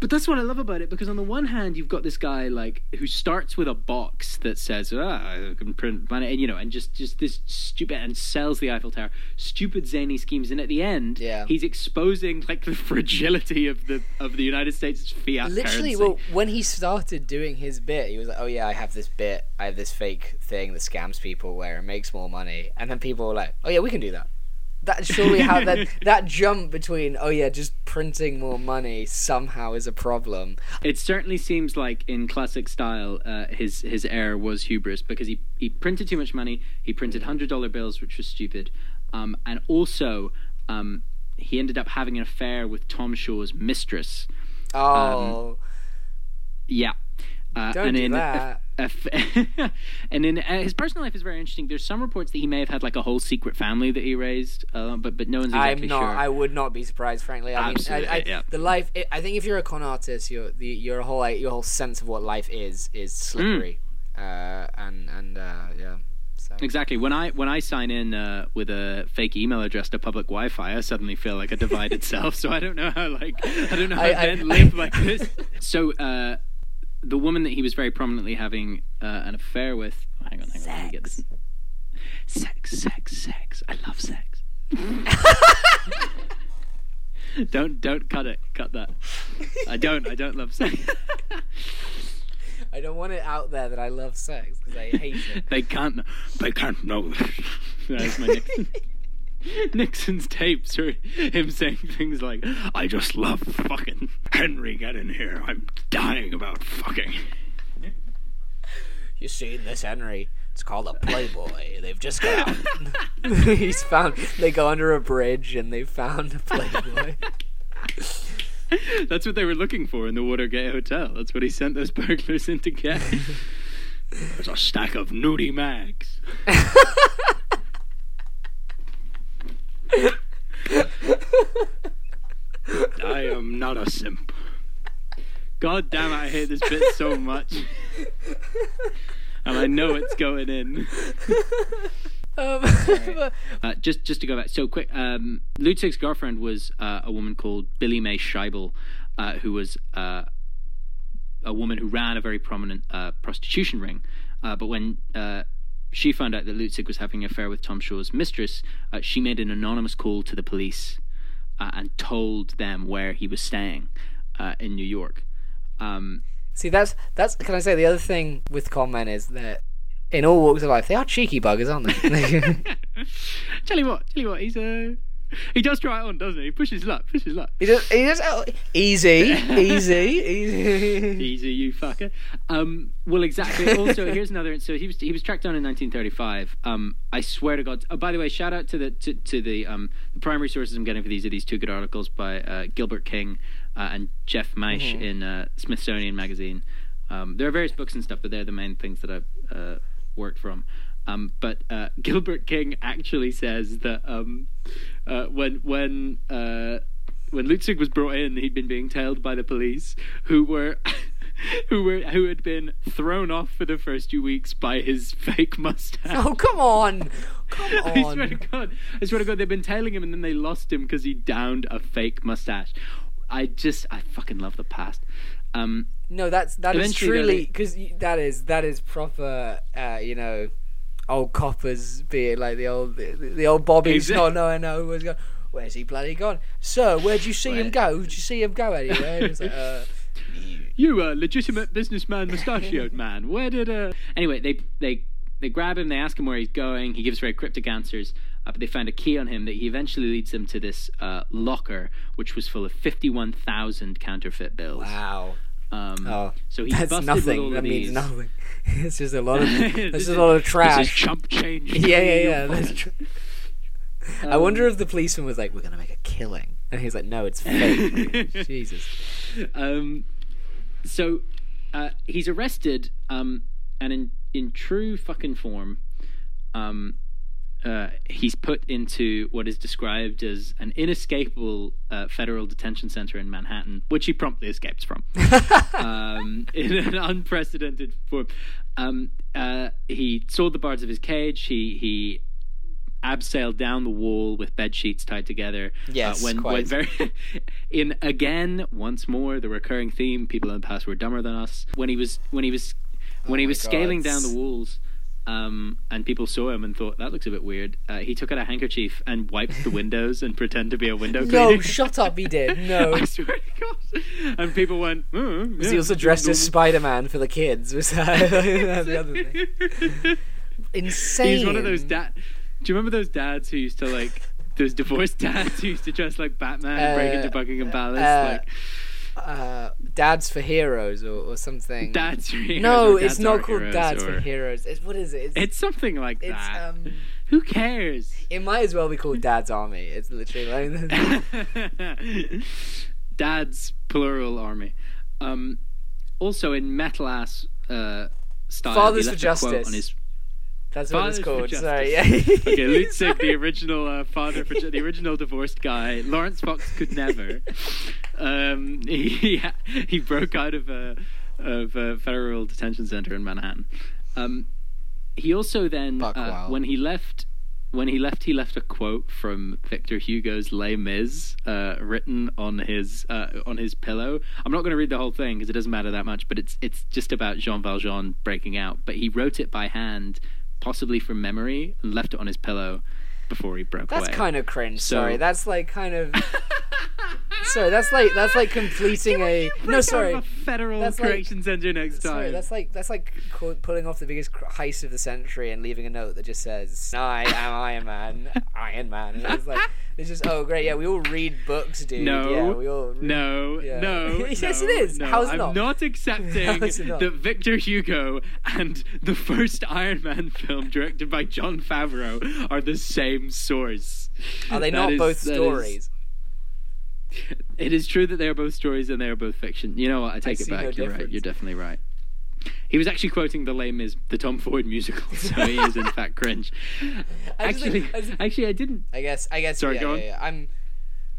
But that's what I love about it because on the one hand you've got this guy like who starts with a box that says ah I can print money and you know and just just this stupid and sells the Eiffel Tower stupid zany schemes and at the end Yeah. he's exposing like the fragility of the of the United States fiat Literally, currency. well, when he started doing his bit, he was like, "Oh yeah, I have this bit. I have this fake thing that scams people where it makes more money." And then people were like, "Oh yeah, we can do that." That's surely how that that jump between "Oh yeah, just printing more money" somehow is a problem. It certainly seems like in classic style, uh, his his error was hubris because he, he printed too much money. He printed hundred dollar bills, which was stupid, um, and also um, he ended up having an affair with Tom Shaw's mistress. Oh, Yeah, uh, don't and do in that. a- and in uh, his personal life is very interesting. There's some reports that he may have had like a whole secret family that he raised, uh, but but no one's exactly I'm not. sure. I would not be surprised, frankly. I Absolutely, mean, I, I, yeah. the life. i I think if you're a con artist, your the your whole like, your whole sense of what life is is slippery, uh, and and uh, yeah. So. Exactly. When I when I sign in uh, with a fake email address to public Wi-Fi, I suddenly feel like a divided self. So I don't know how like I don't know how I- I- men live like this. So uh, the woman that he was very prominently having uh, an affair with. Hang on, hang on. Let me get this. Sex, sex, sex. I love sex. don't don't cut it. Cut that. I don't. I don't love sex. I don't want it out there that I love sex because I hate it. They can't. They can't know. That's my Nixon. Nixon's tapes are him saying things like, "I just love fucking Henry. Get in here. I'm dying about fucking." You seen this, Henry? It's called a Playboy. They've just got. He's found. They go under a bridge and they found a Playboy. That's what they were looking for in the Watergate Hotel. That's what he sent those burglars in to get. There's a stack of nudie mags. I am not a simp. God damn it, I hate this bit so much. And I know it's going in. Um, Uh, just just to go back, so quick. Um, Lustig's girlfriend was uh, a woman called Billie Mae Scheible, uh, who was uh, a woman who ran a very prominent uh, prostitution ring. Uh, but when uh, she found out that Lustig was having an affair with Tom Shaw's mistress, uh, she made an anonymous call to the police uh, and told them where he was staying uh, in New York. Um, See, that's that's. Can I say the other thing with con men is that in all walks of life they are cheeky buggers, aren't they? tell you what, tell you what, he's uh, he does try it on, doesn't he? He pushes luck, pushes luck. he just, he just oh, easy, easy, easy. Easy, you fucker. Um, well, exactly. Also, here's another. So he was he was tracked down in 1935. Um, I swear to God. Oh, by the way, shout out to the to, to the um the primary sources I'm getting for these are these two good articles by uh, Gilbert King uh, and Jeff Maysh in uh, Smithsonian Magazine. Um, there are various books and stuff, but they're the main things that I've uh, worked from. Um, but uh, Gilbert King actually says that um, uh, when when uh, when Lustig was brought in, he'd been being tailed by the police, who were. who were who had been thrown off for the first few weeks by his fake mustache. Oh come on, come on! I swear to. God, I swear to God, they've been tailing him, and then they lost him because he downed a fake mustache. I just, I fucking love the past. Um, No, that's that is truly because that is that is proper. Uh, you know, old coppers being like the old the, the old Exact- not knowing no where's gone. Where's he bloody gone? Sir, where'd you see him go? Did you see him go anywhere? Like, uh, you a legitimate businessman, mustachioed man. Where did uh? Anyway, they they they grab him. They ask him where he's going. He gives very cryptic answers. Uh, but they find a key on him that he eventually leads them to this uh, locker, which was full of fifty-one thousand counterfeit bills. wow. Um, Oh, so he's that's nothing. That means these. nothing. It's just a lot of This this is is- a lot of This is trash. chump change. yeah, yeah, yeah. That's tr- I Um, wonder if the policeman was like, "We're gonna make a killing," and he's like, "No, it's fake." Jesus. um, so uh, he's arrested, um, and in in true fucking form, um, uh, he's put into what is described as an inescapable uh, federal detention center in Manhattan, which he promptly escapes from um, in an unprecedented form. Um, uh, he sold the bars of his cage. He he abseiled down the wall with bed sheets tied together. Yes, uh, when quite. when very in again once more the recurring theme. People in the past were dumber than us. When he was when he was when Oh he was scaling down the walls. Um, and people saw him and thought that looks a bit weird. Uh, he took out a handkerchief and wiped the windows and pretended to be a window cleaner. No, shut up. He did. No. I swear to God. And people went. Oh, Was yeah, he also dressed as. Spider Man for the kids? Was that the other thing? Insane. He's one of those dad. Do you remember those dads who used to like those divorced dads who used to dress like Batman and break Uh, into Buckingham Palace? uh, like uh, Dads for Heroes or, or something. dads. for heroes No, it's not called heroes Dads or- for Heroes. It's what is it? It's, It's something like it's that. um. Who cares? It might as well be called Dad's Army. It's literally like Dad's plural army. Um, also in metal ass uh, style. Fathers he for left a quote Justice. On his that's what it's Fathers for called. Justice. Sorry, yeah. okay, Lustig, the original uh, father for the original divorced guy, Laurence Fox could never. Um, he he broke out of a of a federal detention center in Manhattan. Um, he also then Buck uh, wild. when he left. When he left, he left a quote from Victor Hugo's Les Mis, uh, written on his uh, on his pillow. I'm not going to read the whole thing because it doesn't matter that much, but it's it's just about Jean Valjean breaking out. But he wrote it by hand, possibly from memory, and left it on his pillow before he broke That's away. kind of cringe. So- Sorry, that's like kind of. sorry, that's like that's like completing a. No, sorry. Federal That's like- center next time. Sorry, that's like that's like pulling off the biggest cr- heist of the century and leaving a note that just says "I am Iron Man, Iron Man." And it's like it's just oh great, yeah, we all read books, dude. No, yeah, we all read. no, yeah. no. Yes, no, it is. No. How's I'm not? not accepting How is it not? that Victor Hugo and the first Iron Man film directed by Jon Favreau are the same source. Are they That not is- both that is- stories? It is true that they are both stories and they are both fiction. You know what? I take it back. no You're right. You're definitely right. He was actually quoting the Les Mis the Tom Ford musical, so he is in fact cringe. I Actually, I just- actually, I didn't. I guess. I guess. Sorry, yeah, go yeah, on. yeah. I'm.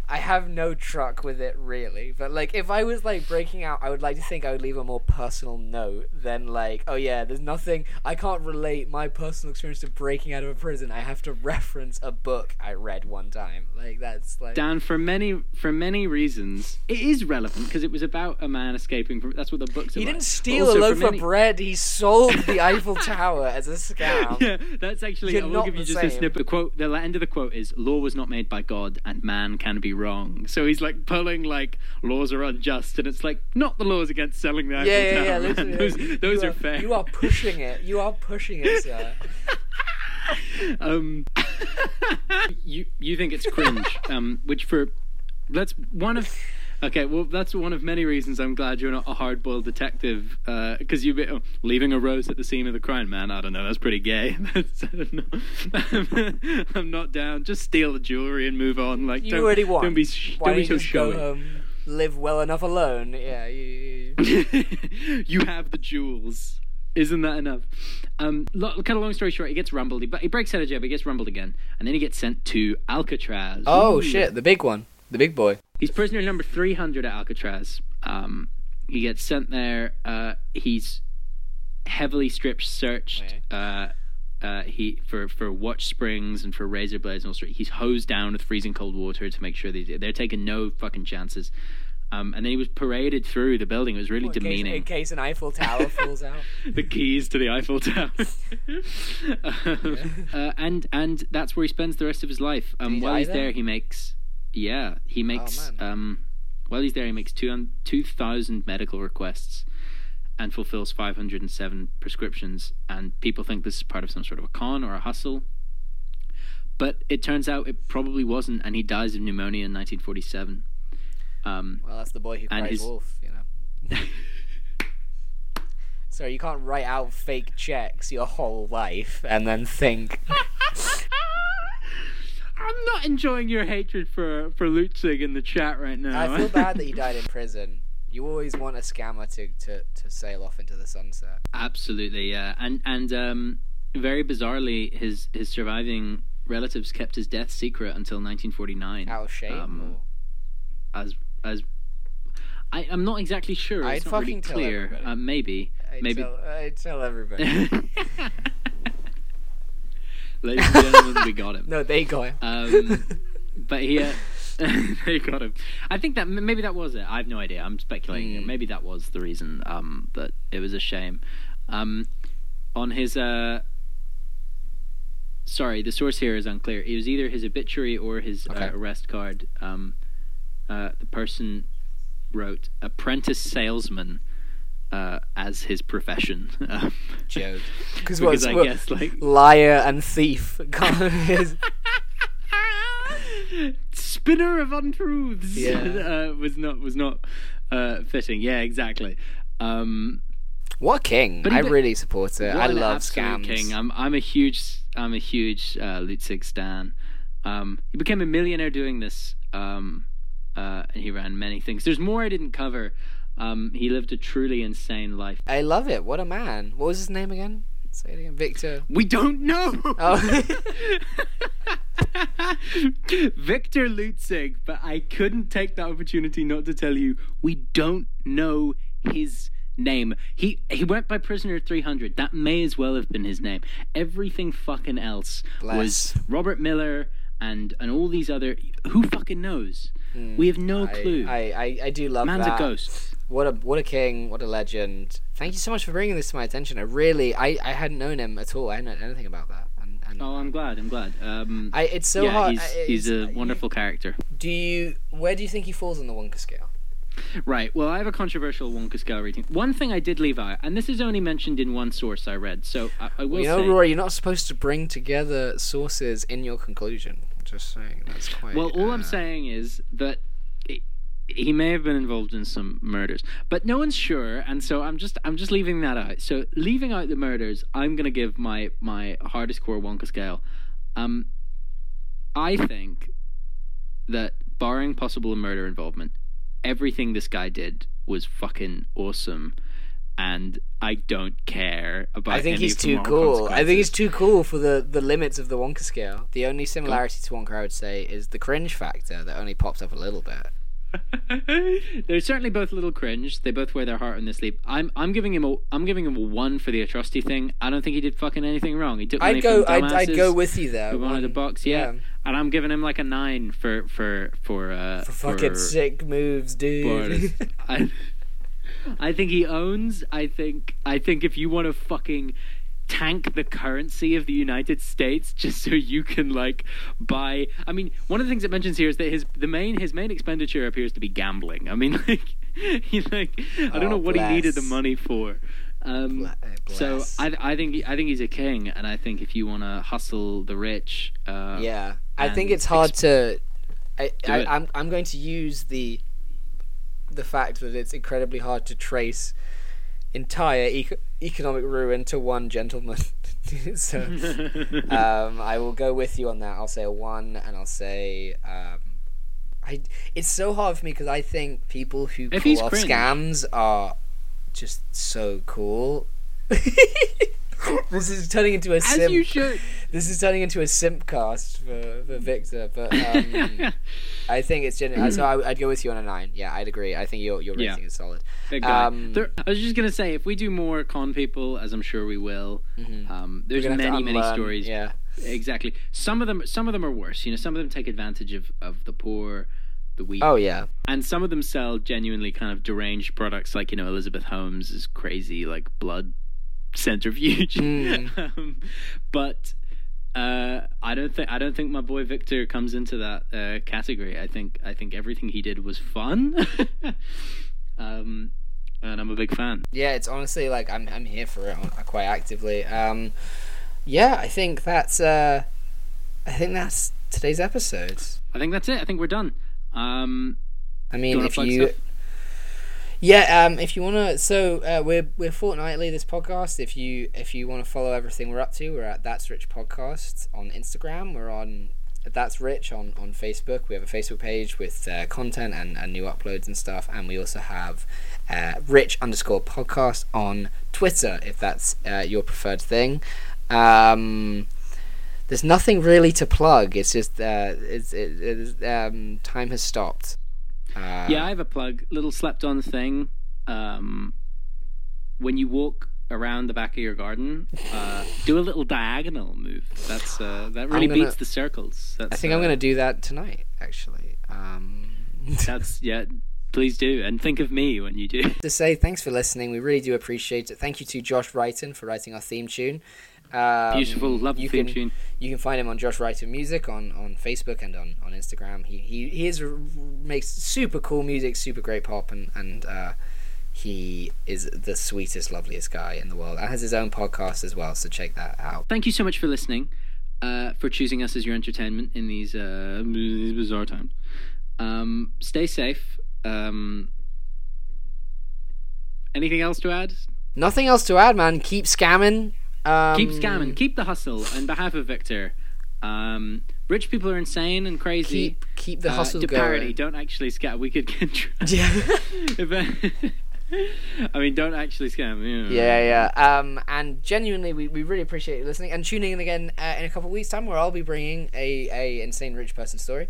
I have no truck with it really, but like if I was like breaking out, I would like to think I would leave a more personal note than like, oh yeah, there's nothing. I can't relate my personal experience to breaking out of a prison. I have to reference a book I read one time. Like that's like. Dan, for many for many reasons, it is relevant because it was about a man escaping from. That's what the book's He didn't steal also a loaf many- of bread. He sold the Eiffel Tower as a scam. Yeah, that's actually. You're I will give you just a snippet. The quote. The end of the quote is, "Law was not made by God, and man can be wrong." So he's like pulling like laws are unjust, and it's like not the laws against selling the Eiffel Yeah, yeah, Tower. yeah. man. Those, those you are, fair. You are pushing it. You are pushing it, sir. um, you you think it's cringe, um, which for that's one of okay. Well, that's one of many reasons I'm glad you're not a hard-boiled detective because you oh, leaving a rose at the scene of the crime, man. I don't know. That's pretty gay. That's, I don't know. I'm not down. Just steal the jewelry and move on. Like You don't, already won. Don't be sh- Why don't be so just go showy. home, live well enough alone? Yeah, you, you- you have the jewels. Isn't that enough? Um, lo- kind of long story short, he gets rumbled. He, but he breaks out of jail, but he gets rumbled again, and then he gets sent to Alcatraz. Oh Ooh. shit, the big one, the big boy. He's prisoner number 300 at Alcatraz. Um, he gets sent there. Uh, he's heavily strip searched. Okay. Uh, uh, he for for watch springs and for razor blades and all sorts. He's hosed down with freezing cold water to make sure they they're taking no fucking chances. Um, and then he was paraded through the building. It was really In case, demeaning. in case an Eiffel Tower falls out. the keys to the Eiffel Tower. uh, and and that's where he spends the rest of his life. Um, he while he's there? There, he makes yeah he makes man. um while he's there he makes two two thousand medical requests and fulfills five hundred and seven prescriptions. And people think this is part of some sort of a con or a hustle. But it turns out it probably wasn't, and he dies of pneumonia in 1947. Um, Well, that's the boy who And cries his- wolf, you know. so you can't write out fake checks your whole life and then think, I'm not enjoying your hatred for for Lustig in the chat right now. I feel bad that he died in prison. You always want a scammer to, to, to sail off into the sunset. Absolutely, yeah, and and um, very bizarrely, his his surviving relatives kept his death secret until 1949. Out of shame? Um, as as I, I'm not exactly sure. I'd it's not really fucking tell clear. everybody. Uh, maybe, I maybe. tell, I tell everybody. Ladies and gentlemen, we got him. no, they got him. Um, but he, uh, they got him. I think that maybe that was it. I have no idea. I'm speculating. Mm. Maybe that was the reason um, that it was a shame. Um, on his, uh, sorry, the source here is unclear. It was either his obituary or his Okay. uh, arrest card. Um, uh, the person wrote apprentice salesman uh, as his profession. Um, Joke. Because because what's I what, guess like liar and thief kind of is. spinner of untruths Yeah. uh, was not was not uh, fitting. Yeah, exactly. Um, What a king! But I even- really support it. I love absolute scams. King. I'm I'm a huge I'm a huge uh, Lustig stan. Um, he became a millionaire doing this, um, uh, and he ran many things. There's more I didn't cover. Um, he lived a truly insane life. I love it. What a man. What was his name again? Say it again. Victor. We don't know. Oh. Victor Lustig, but I couldn't take the opportunity not to tell you we don't know his name. He he went by prisoner 300. That may as well have been his name. Everything fucking else was Robert Miller and and all these other who fucking knows. we have no. I, clue. I, I, I do love Man's that. a ghost. What a what a king. What a legend. Thank you so much for bringing this to my attention. I really I, I hadn't known him at all. I hadn't known anything about that. And, and Oh, I'm glad. I'm glad. Um, I it's so yeah, hard. he's I- he's a wonderful character. Do you where do you think he falls on the Wonka scale? Right. Well, I have a controversial Wonka scale rating. One thing I did leave out, and this is only mentioned in one source I read, so I, I will you know, say. Rory, you're not supposed to bring together sources in your conclusion. Just saying, that's quite. well, all I'm uh, saying is that he may have been involved in some murders, but no one's sure, and so I'm just I'm just leaving that out. So leaving out the murders, I'm gonna give my my hardest core Wonka scale. Um, I think that barring possible murder involvement, everything this guy did was fucking awesome. And I don't care about. I think he's too cool. I think he's too cool for the, the limits of the Wonka scale. The only similarity to Wonka, I would say, is the cringe factor that only pops up a little bit. They're certainly both a little cringe. They both wear their heart on their sleeve. I'm I'm giving him a I'm giving him a one for the atrocity thing. I don't think he did fucking anything wrong. He took money I'd go. from I'd, I'd go with you there. who wanted a box. Yeah. and I'm giving him like a nine for for for uh For fucking sick moves, dude. I, I think he owns. I think. I think if you want to fucking tank the currency of the United States just so you can like buy. I mean, one of the things it mentions here is that his the main his main expenditure appears to be gambling. I mean, like he like I don't Oh, know what he needed the money for. Um, Bla- uh, so. I I think I think he's a king, and I think if you want to hustle the rich, uh, yeah, I think it's hard to. I, I, I'm I'm going to use the the fact that it's incredibly hard to trace entire eco- economic ruin to one gentleman. so um, I will go with you on that. I'll say a one, and I'll say um, I. It's so hard for me because I think people who If pull off cringe. scams are just so cool. this is turning into a As simp. you should. This is turning into a simp cast for, for Victor, but um, I think it's genuine. So I, I'd go with you on a nine. Yeah, I'd agree. I think your your Yeah. rating is solid. Um, There- I was just gonna say, if we do more con people, as I'm sure we will, um, there's We're gonna have to many, many stories. Yeah. Exactly. Some of them, some of them are worse. You know, some of them take advantage of of the poor, the weak, Oh yeah. and some of them sell genuinely kind of deranged products. Like you know, Elizabeth Holmes is crazy, like blood centrifuge. Mm. um, but uh, I don't think I don't think my boy Victor comes into that uh, category. I think I think everything he did was fun, um, and I'm a big fan. Yeah, it's honestly like I'm I'm here for it quite actively. Um, yeah, I think that's uh, I think that's today's episode. I think that's it. I think we're done. Um, I mean, if you, stuff? Yeah, um, if you wanna, so uh, we're we're fortnightly this podcast. If you if you want to follow everything we're up to, we're at That's Rich Podcast on Instagram. We're on That's Rich on on Facebook. We have a Facebook page with uh, content and, and new uploads and stuff, and we also have uh, Rich underscore Podcast on Twitter if that's uh, your preferred thing. Um, there's nothing really to plug. It's just uh, it's it, um, time has stopped. Uh, Yeah, I have a plug. Little slept on thing. Um, when you walk around the back of your garden, uh, do a little diagonal move. That's uh, that really gonna- beats the circles. That's, I think uh, I'm going to do that tonight, actually. Um, That's yeah. Please do, and think of me when you do. to say thanks for listening. We really do appreciate it. Thank you to Josh Wrighton for writing our theme tune. Um, Beautiful, lovely you theme can, tune. You can find him on Josh Wrighton Music on, on Facebook and on, on Instagram. He he he is makes super cool music, super great pop, and and uh, he is the sweetest, loveliest guy in the world, and has his own podcast as well. So check that out. Thank you so much for listening, uh, for choosing us as your entertainment in these uh, these bizarre times. Um, stay safe. Um, anything else to add? Nothing else to add, man. Keep scamming. Um, Keep scamming. Keep the hustle. On behalf of Victor, um, rich people are insane and crazy. Keep keep the Uh, hustle to going. parody, don't actually scam. We could get. Tra- Yeah. I- I mean, don't actually scam. you know. Yeah, yeah. Um, and genuinely, we, we really appreciate you listening and tuning in again uh, in a couple of weeks' time, where I'll be bringing a, a insane rich person story.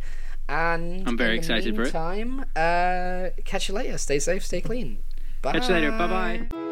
And I'm very excited for it. meantime, uh, catch you later. Stay safe, stay clean. Bye. Catch you later. Bye bye.